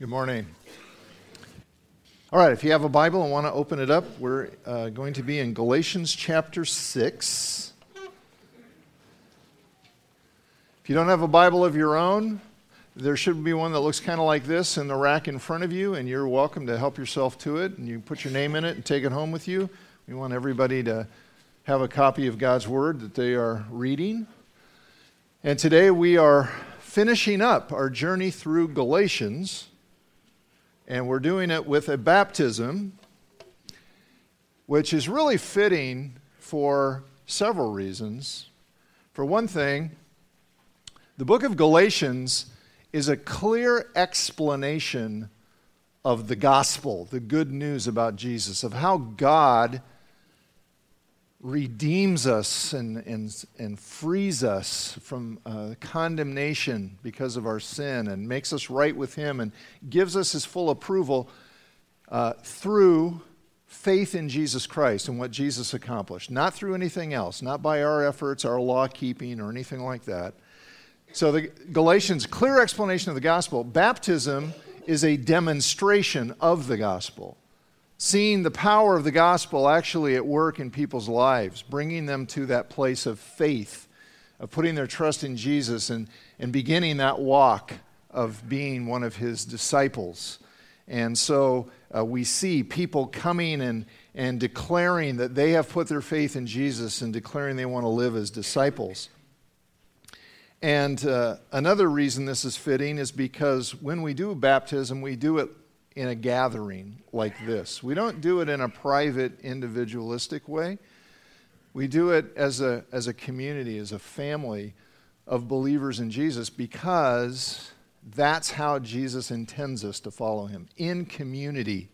Good morning. All right, if you have a Bible and want to open it up, we're uh, going to be in Galatians chapter 6. If you don't have a Bible of your own, there should be one that looks kind of like this in the rack in front of you, and you're welcome to help yourself to it. And you put your name in it and take it home with you. We want everybody to have a copy of God's Word that they are reading. And today we are finishing up our journey through Galatians. And we're doing it with a baptism, which is really fitting for several reasons. For one thing, the book of Galatians is a clear explanation of the gospel, the good news about Jesus, of how God redeems us and, and, and frees us from uh, condemnation because of our sin and makes us right with Him and gives us His full approval uh, through faith in Jesus Christ and what Jesus accomplished, not through anything else, not by our efforts, our law keeping, or anything like that. So, the Galatians' clear explanation of the gospel. Baptism is a demonstration of the gospel seeing the power of the gospel actually at work in people's lives, bringing them to that place of faith, of putting their trust in Jesus and, and beginning that walk of being one of his disciples. And so uh, we see people coming and, and declaring that they have put their faith in Jesus and declaring they want to live as disciples. And uh, another reason this is fitting is because when we do baptism, we do it in a gathering like this. We don't do it in a private, individualistic way. We do it as a, as a community, as a family of believers in Jesus because that's how Jesus intends us to follow him in community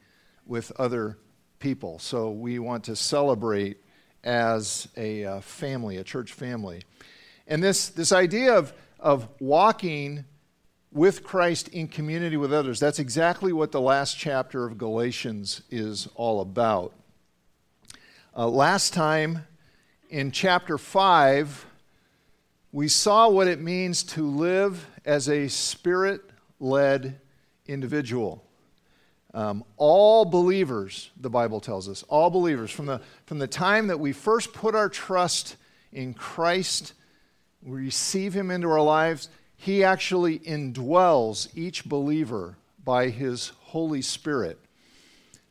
with other people. So we want to celebrate as a family, a church family. And this, this idea of, of walking with Christ in community with others. That's exactly what the last chapter of Galatians is all about. Uh, last time in chapter 5, we saw what it means to live as a spirit led individual. Um, all believers, the Bible tells us, all believers, from the, from the time that we first put our trust in Christ, we receive Him into our lives, he actually indwells each believer by his Holy Spirit.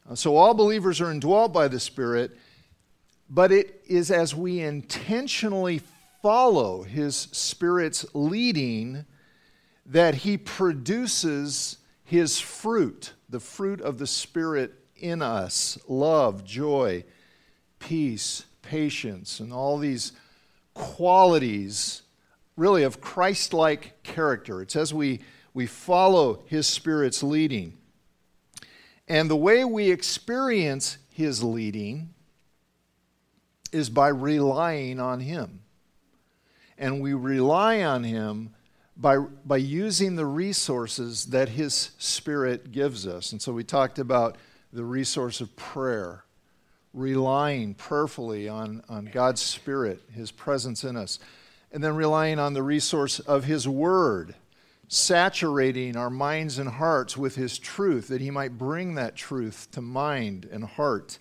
Uh, so all believers are indwelled by the Spirit, but it is as we intentionally follow his Spirit's leading that he produces his fruit, the fruit of the Spirit in us love, joy, peace, patience, and all these qualities really of Christ like character. It's as we, we follow His Spirit's leading. And the way we experience His leading is by relying on Him. And we rely on Him by, by using the resources that His Spirit gives us. And so we talked about the resource of prayer, relying prayerfully on, on God's Spirit, His presence in us and then relying on the resource of His Word, saturating our minds and hearts with His truth, that He might bring that truth to mind and heart.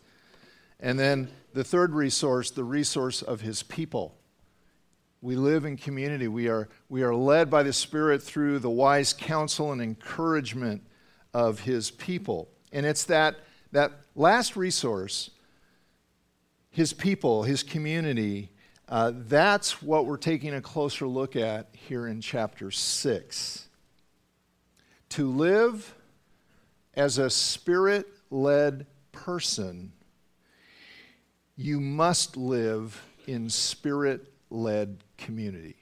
And then the third resource, the resource of His people. We live in community. We are, we are led by the Spirit through the wise counsel and encouragement of His people. And it's that, that last resource, His people, His community, uh, that's what we're taking a closer look at here in chapter 6. To live as a spirit led person, you must live in spirit led community.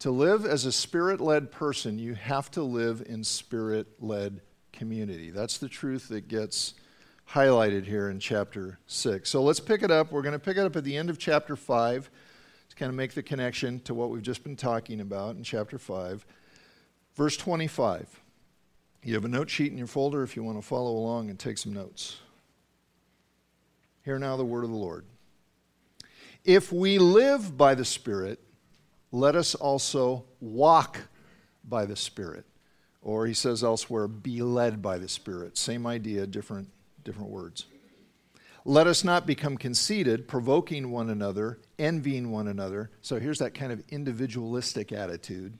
To live as a spirit led person, you have to live in spirit led community. That's the truth that gets highlighted here in chapter 6. So let's pick it up. We're going to pick it up at the end of chapter 5 to kind of make the connection to what we've just been talking about in chapter 5. Verse 25. You have a note sheet in your folder if you want to follow along and take some notes. Hear now the word of the Lord. If we live by the Spirit, let us also walk by the Spirit. Or he says elsewhere, be led by the Spirit. Same idea, different, different words. Let us not become conceited, provoking one another, envying one another. So here's that kind of individualistic attitude.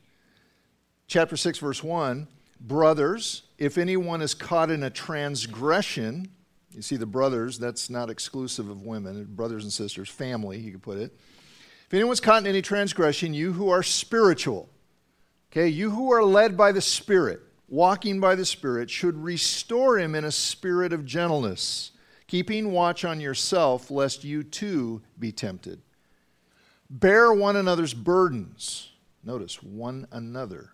Chapter 6, verse 1 Brothers, if anyone is caught in a transgression, you see the brothers, that's not exclusive of women, brothers and sisters, family, you could put it. If anyone's caught in any transgression, you who are spiritual, okay, you who are led by the Spirit, walking by the Spirit, should restore him in a spirit of gentleness keeping watch on yourself, lest you too be tempted. Bear one another's burdens. Notice, one another.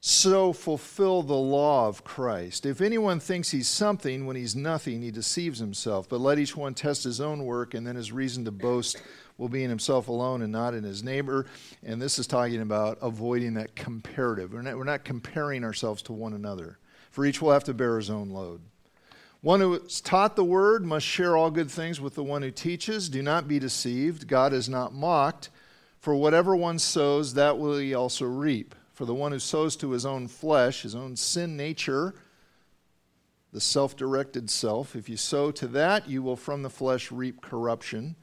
So fulfill the law of Christ. If anyone thinks he's something when he's nothing, he deceives himself. But let each one test his own work, and then his reason to boast will be in himself alone and not in his neighbor. And this is talking about avoiding that comparative. We're not, we're not comparing ourselves to one another, for each will have to bear his own load. One who is taught the word must share all good things with the one who teaches. Do not be deceived. God is not mocked. For whatever one sows, that will he also reap. For the one who sows to his own flesh, his own sin nature, the self directed self, if you sow to that, you will from the flesh reap corruption.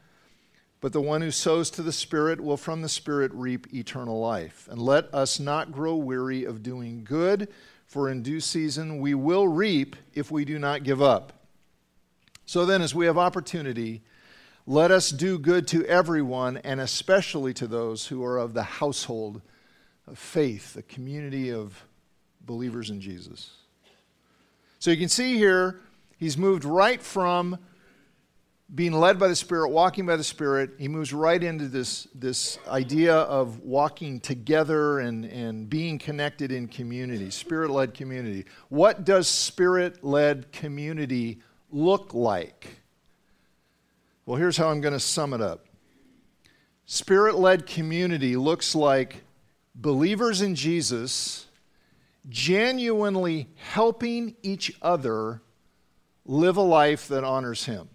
But the one who sows to the Spirit will from the Spirit reap eternal life. And let us not grow weary of doing good for in due season we will reap if we do not give up. So then, as we have opportunity, let us do good to everyone, and especially to those who are of the household of faith, the community of believers in Jesus. So you can see here, he's moved right from being led by the Spirit, walking by the Spirit, he moves right into this, this idea of walking together and, and being connected in community, spirit led community. What does spirit led community look like? Well, here's how I'm going to sum it up Spirit led community looks like believers in Jesus genuinely helping each other live a life that honors Him.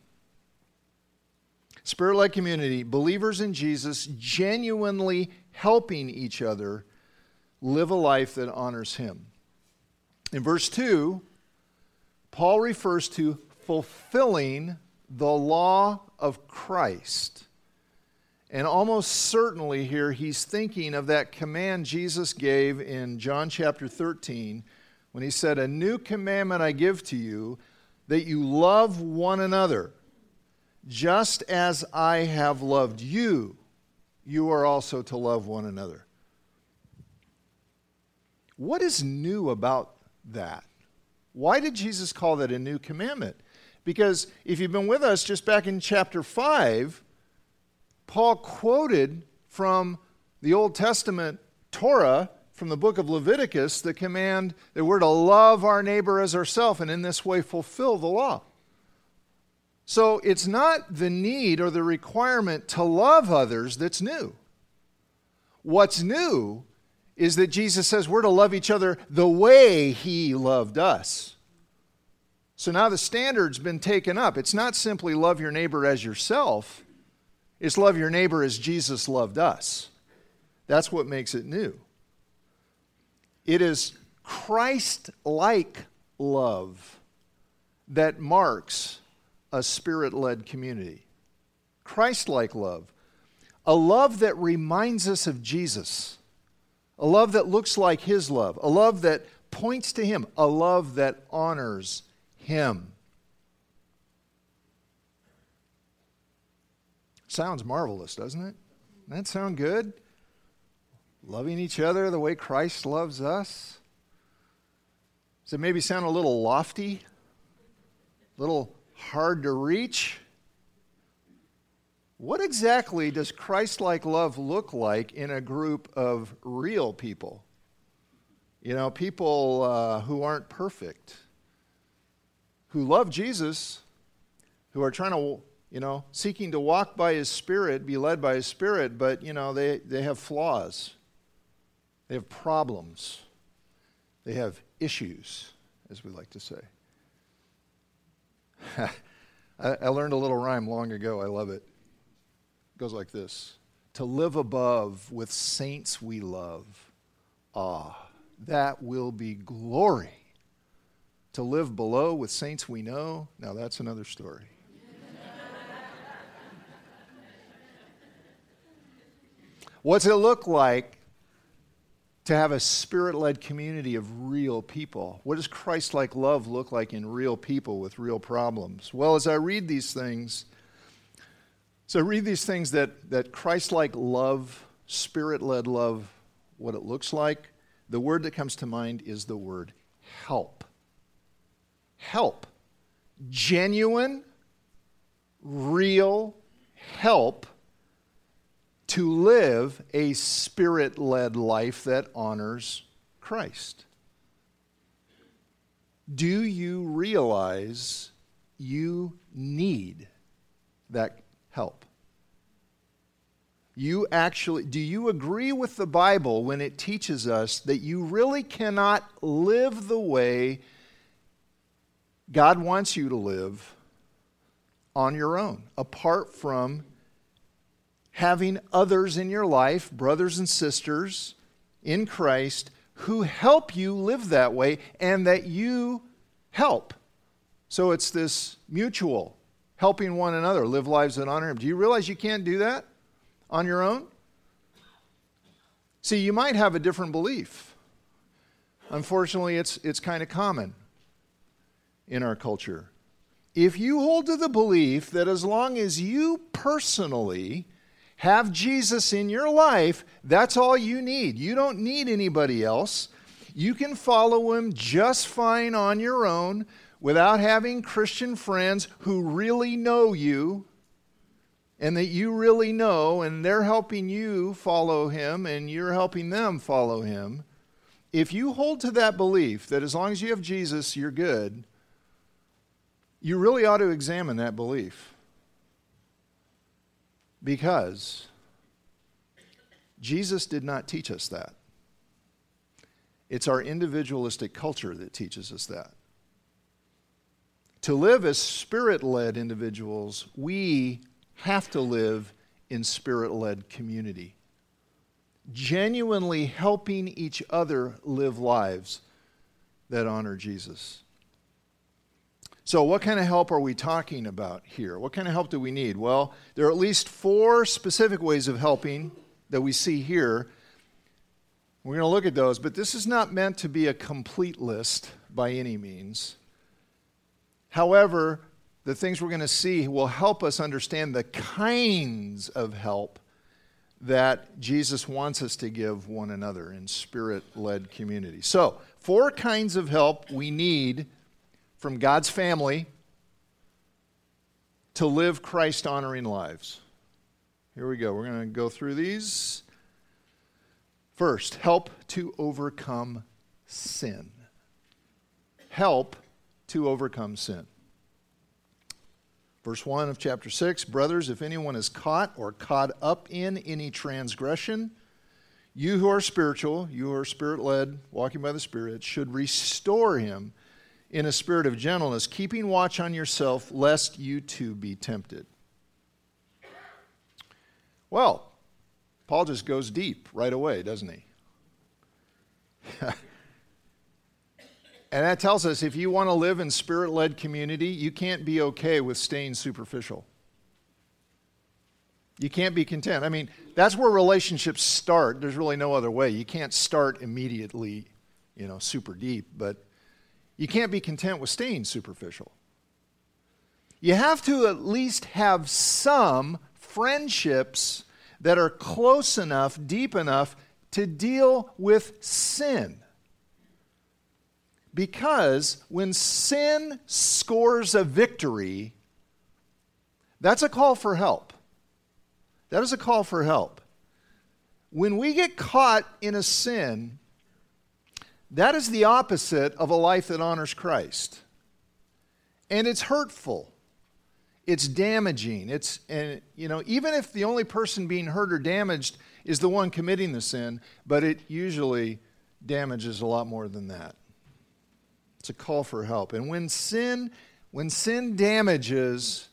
Spirit led community, believers in Jesus, genuinely helping each other live a life that honors Him. In verse 2, Paul refers to fulfilling the law of Christ. And almost certainly here he's thinking of that command Jesus gave in John chapter 13 when he said, A new commandment I give to you, that you love one another. Just as I have loved you, you are also to love one another. What is new about that? Why did Jesus call that a new commandment? Because if you've been with us just back in chapter 5, Paul quoted from the Old Testament Torah, from the book of Leviticus, the command that we're to love our neighbor as ourselves and in this way fulfill the law. So it's not the need or the requirement to love others that's new. What's new is that Jesus says we're to love each other the way he loved us. So now the standard's been taken up. It's not simply love your neighbor as yourself, it's love your neighbor as Jesus loved us. That's what makes it new. It is Christ like love that marks a spirit led community. Christ like love. A love that reminds us of Jesus. A love that looks like his love. A love that points to him. A love that honors him. Sounds marvelous, doesn't it? That sound good? Loving each other the way Christ loves us. Does it maybe sound a little lofty? A little hard to reach. What exactly does Christ like love look like in a group of real people? You know, people uh, who aren't perfect, who love Jesus, who are trying to, you know, seeking to walk by His Spirit, be led by His Spirit, but, you know, they, they have flaws, they have problems, they have issues, as we like to say. I, I learned a little rhyme long ago. I love it. It goes like this To live above with saints we love. Ah, that will be glory. To live below with saints we know, now that's another story. What's it look like to have a spirit led community of real people? What does Christ like love look like in real people with real problems? Well, as I read these things, so I read these things that, that Christ like love, spirit led love, what it looks like, the word that comes to mind is the word help. Help. Genuine, real help to live a spirit led life that honors Christ. Do you realize you need that help? You actually, do you agree with the Bible when it teaches us that you really cannot live the way God wants you to live on your own, apart from having others in your life, brothers and sisters in Christ, who help you live that way and that you help. So it's this mutual helping one another live lives that honor Him. Do you realize you can't do that on your own? See, you might have a different belief. Unfortunately, it's, it's kind of common in our culture. If you hold to the belief that as long as you personally have Jesus in your life, that's all you need. You don't need anybody else. You can follow him just fine on your own without having Christian friends who really know you and that you really know, and they're helping you follow him and you're helping them follow him. If you hold to that belief that as long as you have Jesus, you're good, you really ought to examine that belief. Because Jesus did not teach us that. It's our individualistic culture that teaches us that. To live as spirit led individuals, we have to live in spirit led community, genuinely helping each other live lives that honor Jesus. So, what kind of help are we talking about here? What kind of help do we need? Well, there are at least four specific ways of helping that we see here. We're going to look at those, but this is not meant to be a complete list by any means. However, the things we're going to see will help us understand the kinds of help that Jesus wants us to give one another in spirit led community. So, four kinds of help we need from God's family to live Christ honoring lives. Here we go. We're going to go through these. First, help to overcome sin. Help to overcome sin. Verse 1 of chapter 6 Brothers, if anyone is caught or caught up in any transgression, you who are spiritual, you who are spirit led, walking by the Spirit, should restore him in a spirit of gentleness, keeping watch on yourself, lest you too be tempted. Well, Paul just goes deep right away, doesn't he? and that tells us if you want to live in spirit led community, you can't be okay with staying superficial. You can't be content. I mean, that's where relationships start. There's really no other way. You can't start immediately, you know, super deep, but you can't be content with staying superficial. You have to at least have some friendships that are close enough, deep enough to deal with sin. Because when sin scores a victory, that's a call for help. That is a call for help. When we get caught in a sin, that is the opposite of a life that honors Christ. And it's hurtful. It's damaging. It's and you know, even if the only person being hurt or damaged is the one committing the sin, but it usually damages a lot more than that. It's a call for help. And when sin when sin damages,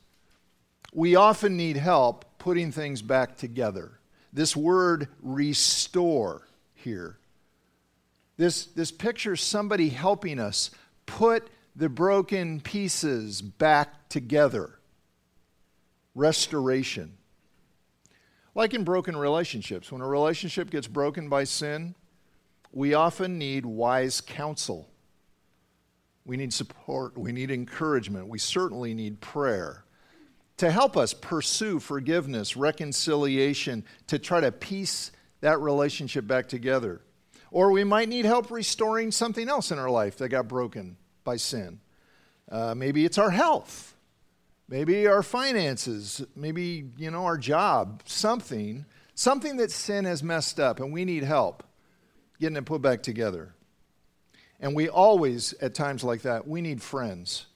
we often need help putting things back together. This word restore here This, this picture somebody helping us put the broken pieces back together. Restoration. Like in broken relationships, when a relationship gets broken by sin, we often need wise counsel. We need support. We need encouragement. We certainly need prayer to help us pursue forgiveness, reconciliation, to try to piece that relationship back together. Or we might need help restoring something else in our life that got broken by sin. Uh, maybe it's our health. Maybe our finances. Maybe, you know, our job. Something. Something that sin has messed up and we need help getting it put back together. And we always, at times like that, we need friends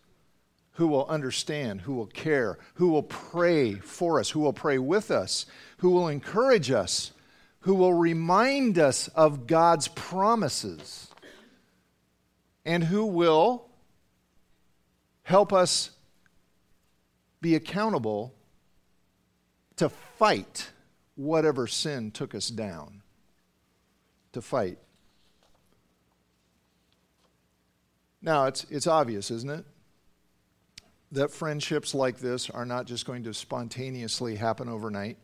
who will understand, who will care, who will pray for us, who will pray with us, who will encourage us, who will remind us of God's promises, and who will help us be accountable to fight whatever sin took us down. To fight. Now, it's, it's obvious, isn't it? That friendships like this are not just going to spontaneously happen overnight.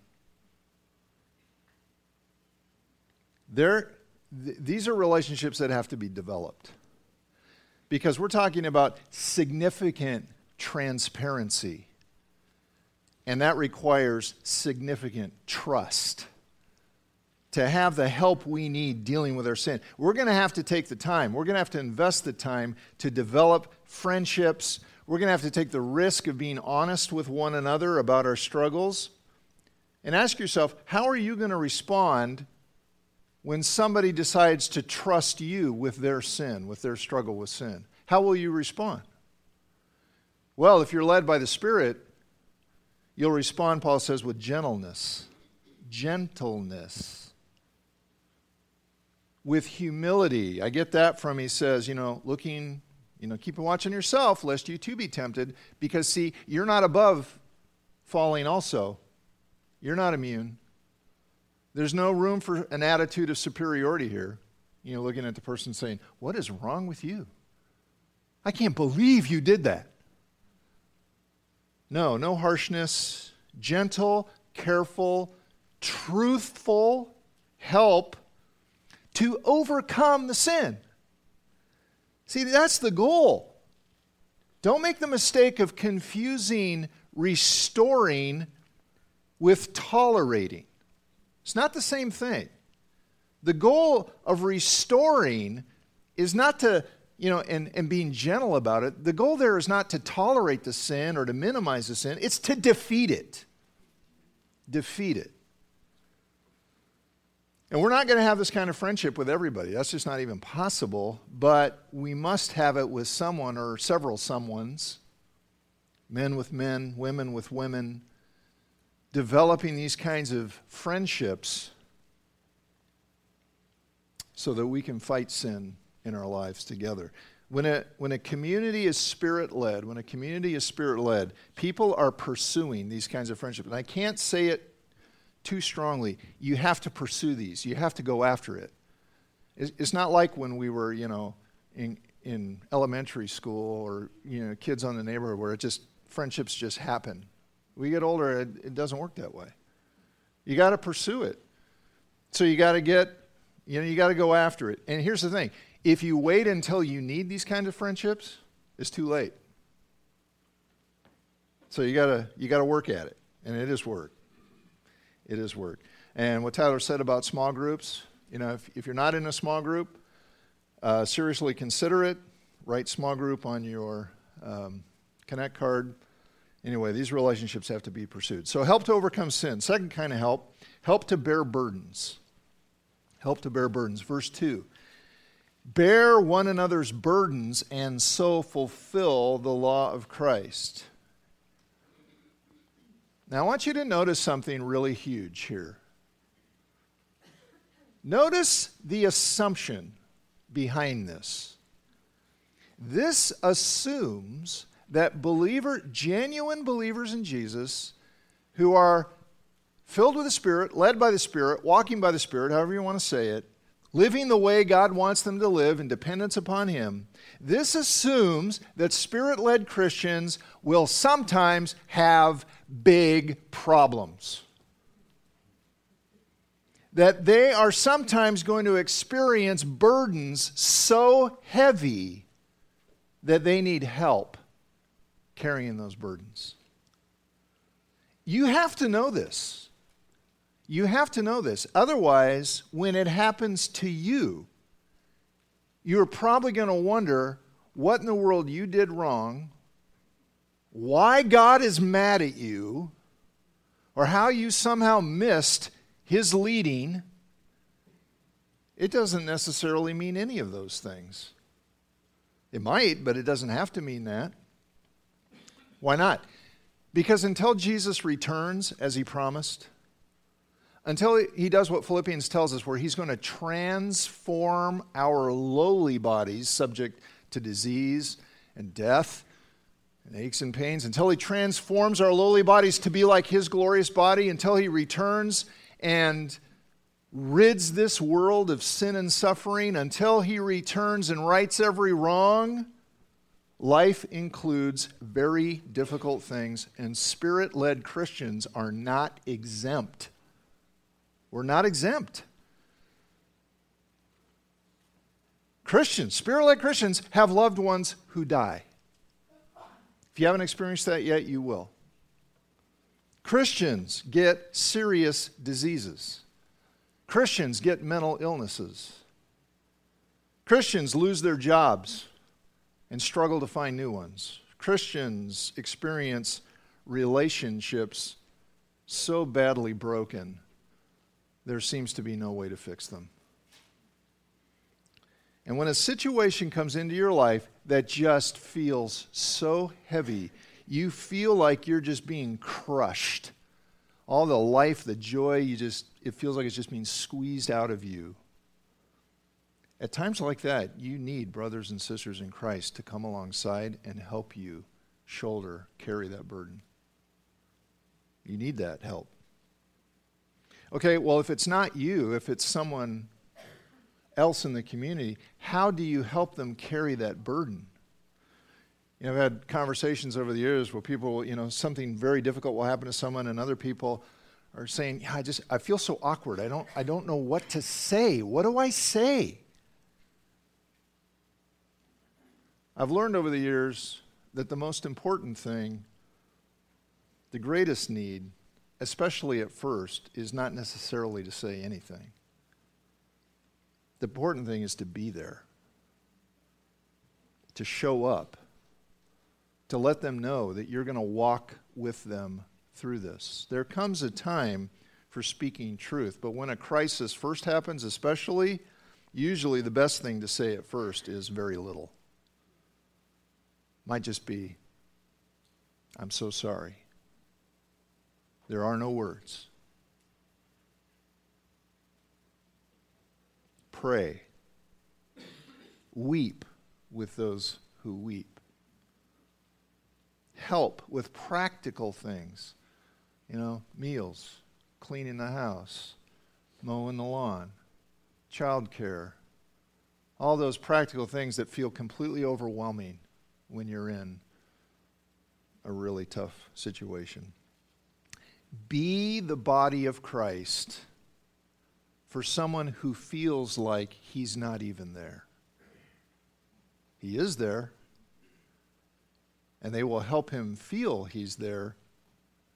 Th- these are relationships that have to be developed because we're talking about significant transparency. And that requires significant trust to have the help we need dealing with our sin. We're going to have to take the time. We're going to have to invest the time to develop friendships. We're going to have to take the risk of being honest with one another about our struggles. And ask yourself, how are you going to respond when somebody decides to trust you with their sin, with their struggle with sin, how will you respond? Well, if you're led by the Spirit, you'll respond, Paul says, with gentleness, gentleness, with humility. I get that from, he says, you know, looking, you know, keep watching yourself lest you too be tempted, because see, you're not above falling also. You're not immune. There's no room for an attitude of superiority here. You know, looking at the person saying, What is wrong with you? I can't believe you did that. No, no harshness, gentle, careful, truthful help to overcome the sin. See, that's the goal. Don't make the mistake of confusing restoring with tolerating. It's not the same thing. The goal of restoring is not to, you know, and, and being gentle about it. The goal there is not to tolerate the sin or to minimize the sin, it's to defeat it. Defeat it. And we're not going to have this kind of friendship with everybody. That's just not even possible. But we must have it with someone or several someones men with men, women with women, developing these kinds of friendships so that we can fight sin in our lives together. When a, when a community is spirit led, when a community is spirit led, people are pursuing these kinds of friendships. And I can't say it too strongly. You have to pursue these, you have to go after it. It's, not like when we were, you know, in, in elementary school or, you know, kids on the neighborhood where it just, friendships just happen. We get older, it, it doesn't work that way. You got to pursue it. So you got to get, you know, you got to go after it. And here's the thing if you wait until you need these kinds of friendships, it's too late. So you got to you got to work at it, and it is work. It is work. And what Tyler said about small groups, you know, if, if you're not in a small group, uh, seriously consider it. Write small group on your um, Connect card. Anyway, these relationships have to be pursued. So, help to overcome sin. Second kind of help, help to bear burdens. Help to bear burdens. Verse 2 Bear one another's burdens and so fulfill the law of Christ. Now, I want you to notice something really huge here. Notice the assumption behind this. This assumes that believer, genuine believers in Jesus who are filled with the Spirit, led by the Spirit, walking by the Spirit, however you want to say it, living the way God wants them to live in dependence upon Him, this assumes that spirit led Christians will sometimes have big problems. That they are sometimes going to experience burdens so heavy that they need help carrying those burdens. You have to know this. You have to know this. Otherwise, when it happens to you, you're probably going to wonder what in the world you did wrong, why God is mad at you, or how you somehow missed his leading. It doesn't necessarily mean any of those things. It might, but it doesn't have to mean that. Why not? Because until Jesus returns as he promised, until he does what Philippians tells us, where he's going to transform our lowly bodies subject to disease and death and aches and pains, until he transforms our lowly bodies to be like his glorious body, until he returns and rids this world of sin and suffering, until he returns and rights every wrong. Life includes very difficult things, and spirit led Christians are not exempt we're not exempt. Christians, spirit led Christians, have loved ones who die. If you haven't experienced that yet, you will. Christians get serious diseases. Christians get mental illnesses. Christians lose their jobs and struggle to find new ones. Christians experience relationships so badly broken there seems to be no way to fix them. And when a situation comes into your life that just feels so heavy, you feel like you're just being crushed. All the life, the joy, you just it feels like it's just being squeezed out of you. At times like that, you need brothers and sisters in Christ to come alongside and help you shoulder, carry that burden. You need that help. Okay, well, if it's not you, if it's someone else in the community, how do you help them carry that burden? You know, I've had conversations over the years where people, you know, something very difficult will happen to someone, and other people are saying, "Yeah, I just I feel so awkward. I don't I don't know what to say. What do I say?" I've learned over the years that the most important thing, the greatest need, especially at first, is not necessarily to say anything. The important thing is to be there, to show up, to let them know that you're going to walk with them through this. There comes a time for speaking truth, but when a crisis first happens, especially, usually the best thing to say at first is very little. Might just be, I'm so sorry. There are no words. Pray. Weep with those who weep. Help with practical things. You know, meals, cleaning the house, mowing the lawn, childcare, all those practical things that feel completely overwhelming when you're in a really tough situation. Be the body of Christ for someone who feels like he's not even there. He is there, and they will help him feel he's there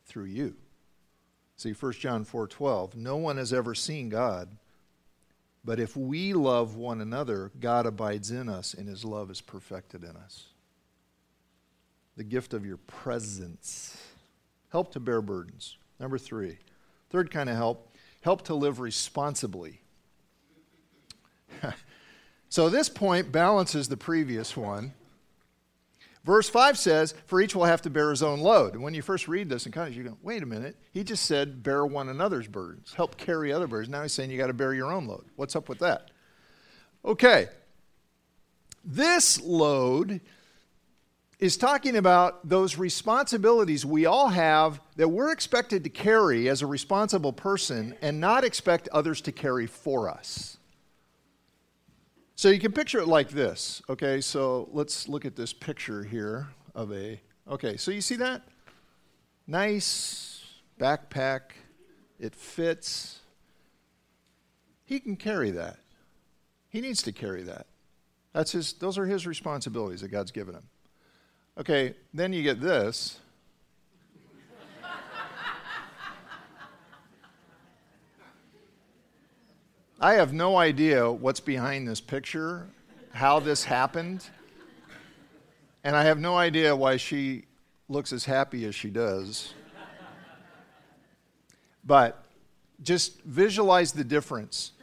through you. See 1 John 4:12, no one has ever seen God, but if we love one another, God abides in us and his love is perfected in us. The gift of your presence. Help to bear burdens. Number three, third kind of help, help to live responsibly. so this point balances the previous one. Verse 5 says, For each will have to bear his own load. And when you first read this in context, you go, wait a minute. He just said, bear one another's burdens, help carry other burdens. Now he's saying you got to bear your own load. What's up with that? Okay. This load is talking about those responsibilities we all have that we're expected to carry as a responsible person and not expect others to carry for us. So you can picture it like this. Okay, so let's look at this picture here of a. Okay, so you see that? Nice backpack. It fits. He can carry that. He needs to carry that. That's his, those are his responsibilities that God's given him. Okay, then you get this. I have no idea what's behind this picture, how this happened, and I have no idea why she looks as happy as she does. But just visualize the difference.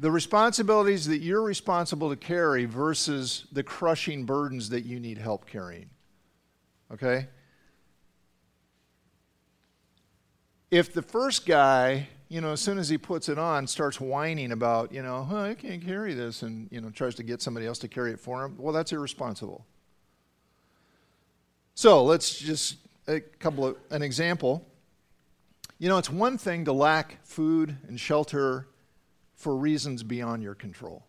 The responsibilities that you're responsible to carry versus the crushing burdens that you need help carrying. Okay? If the first guy, you know, as soon as he puts it on, starts whining about, you know, oh, I can't carry this, and, you know, tries to get somebody else to carry it for him, well, that's irresponsible. So let's just, a couple of, an example. You know, it's one thing to lack food and shelter for reasons beyond your control.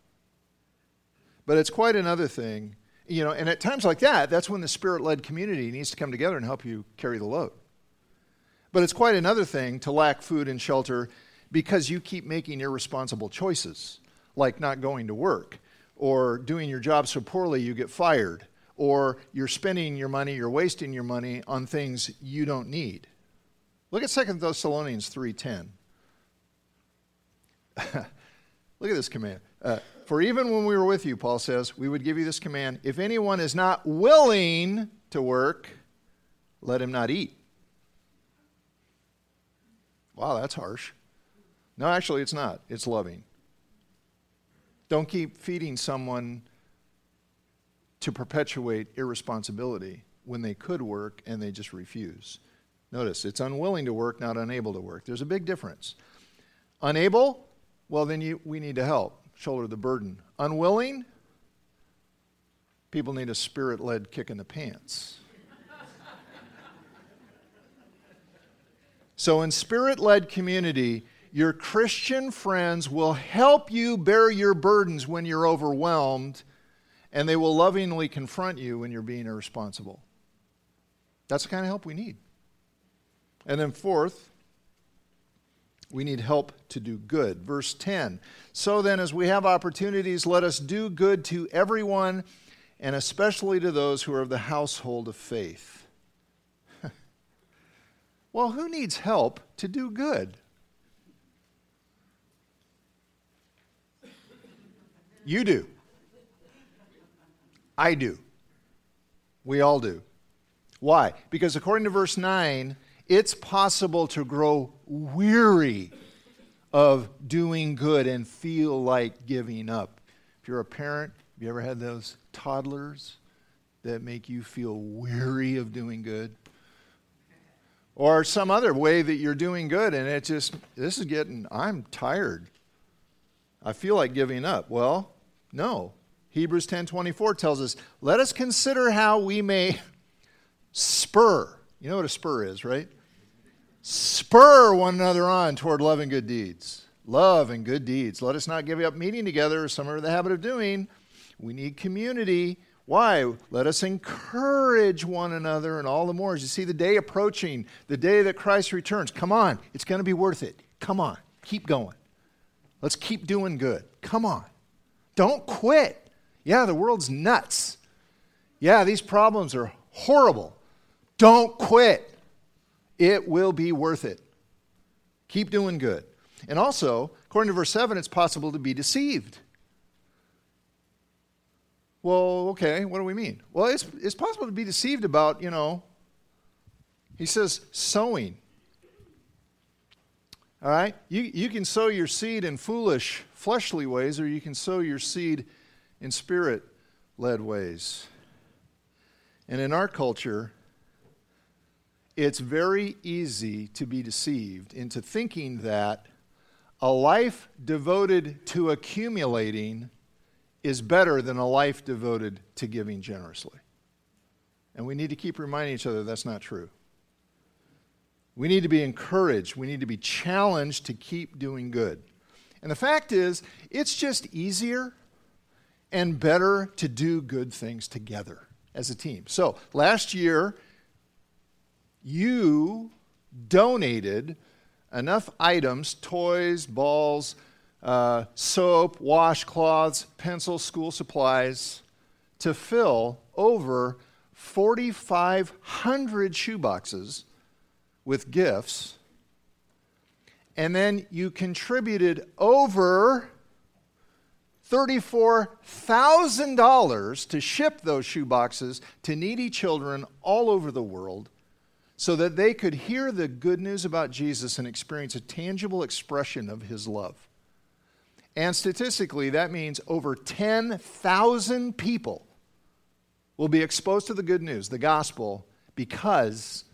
But it's quite another thing, you know, and at times like that, that's when the spirit led community needs to come together and help you carry the load. But it's quite another thing to lack food and shelter because you keep making irresponsible choices, like not going to work, or doing your job so poorly you get fired, or you're spending your money, you're wasting your money on things you don't need. Look at 2 Thessalonians 3:10. Look at this command. Uh, For even when we were with you, Paul says, we would give you this command if anyone is not willing to work, let him not eat. Wow, that's harsh. No, actually, it's not. It's loving. Don't keep feeding someone to perpetuate irresponsibility when they could work and they just refuse. Notice, it's unwilling to work, not unable to work. There's a big difference. Unable, well, then you, we need to help, shoulder the burden. Unwilling, people need a spirit led kick in the pants. so, in spirit led community, your Christian friends will help you bear your burdens when you're overwhelmed, and they will lovingly confront you when you're being irresponsible. That's the kind of help we need. And then, fourth, we need help to do good. Verse 10 So then, as we have opportunities, let us do good to everyone, and especially to those who are of the household of faith. well, who needs help to do good? You do. I do. We all do. Why? Because according to verse 9, it's possible to grow weary of doing good and feel like giving up. If you're a parent, have you ever had those toddlers that make you feel weary of doing good? Or some other way that you're doing good and it just, this is getting, I'm tired. I feel like giving up. Well, no. Hebrews 10:24 tells us, "Let us consider how we may spur. You know what a spur is, right? Spur one another on toward love and good deeds. Love and good deeds. Let us not give up meeting together, as some are in the habit of doing. We need community. Why? Let us encourage one another and all the more. As you see the day approaching, the day that Christ returns, come on, it's going to be worth it. Come on, keep going. Let's keep doing good. Come on. Don't quit. Yeah, the world's nuts. Yeah, these problems are horrible. Don't quit. It will be worth it. Keep doing good. And also, according to verse 7, it's possible to be deceived. Well, okay, what do we mean? Well, it's, it's possible to be deceived about, you know, he says sowing. All right? You, you can sow your seed in foolish, fleshly ways, or you can sow your seed in spirit led ways. And in our culture, it's very easy to be deceived into thinking that a life devoted to accumulating is better than a life devoted to giving generously. And we need to keep reminding each other that's not true. We need to be encouraged, we need to be challenged to keep doing good. And the fact is, it's just easier and better to do good things together as a team. So last year, you donated enough items toys, balls, uh, soap, washcloths, pencils, school supplies to fill over 4,500 shoeboxes with gifts. And then you contributed over $34,000 to ship those shoeboxes to needy children all over the world so that they could hear the good news about Jesus and experience a tangible expression of his love. And statistically, that means over 10,000 people will be exposed to the good news, the gospel, because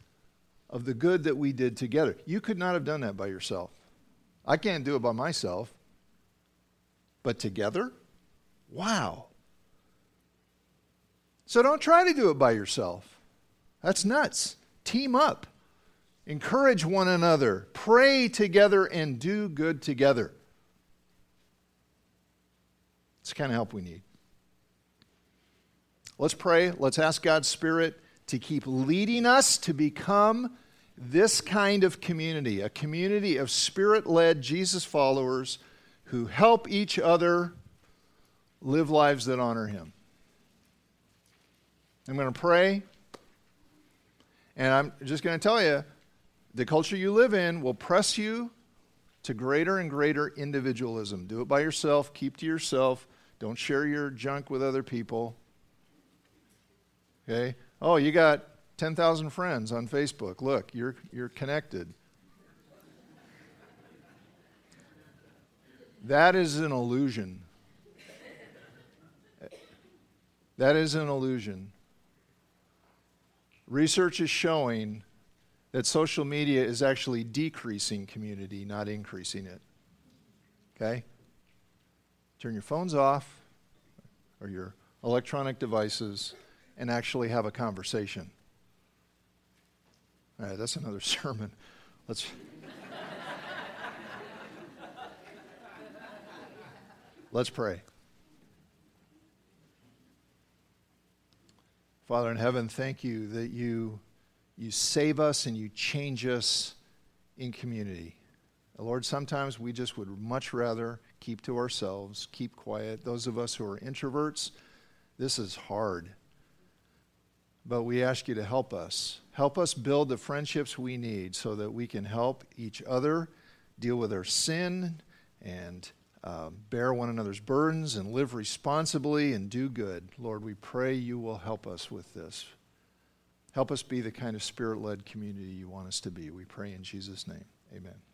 of the good that we did together. You could not have done that by yourself. I can't do it by myself. But together, wow. So don't try to do it by yourself. That's nuts. Team up. Encourage one another. Pray together and do good together. It's the kind of help we need. Let's pray. Let's ask God's Spirit to keep leading us to become this kind of community a community of spirit led Jesus followers who help each other live lives that honor Him. I'm going to pray, and I'm just going to tell you the culture you live in will press you to greater and greater individualism. Do it by yourself, keep to yourself. Don't share your junk with other people. Okay? Oh, you got 10,000 friends on Facebook. Look, you're, you're connected. That is an illusion. That is an illusion. Research is showing that social media is actually decreasing community, not increasing it. Okay? turn your phones off or your electronic devices and actually have a conversation. All right, that's another sermon. Let's. Let's pray. Father in heaven, thank you that you, you save us and you change us in community. Lord, sometimes we just would much rather keep to ourselves, keep quiet. Those of us who are introverts, this is hard. But we ask you to help us. Help us build the friendships we need so that we can help each other deal with our sin and uh, bear one another's burdens and live responsibly and do good. Lord, we pray you will help us with this. Help us be the kind of spirit led community you want us to be. We pray in Jesus' name. Amen.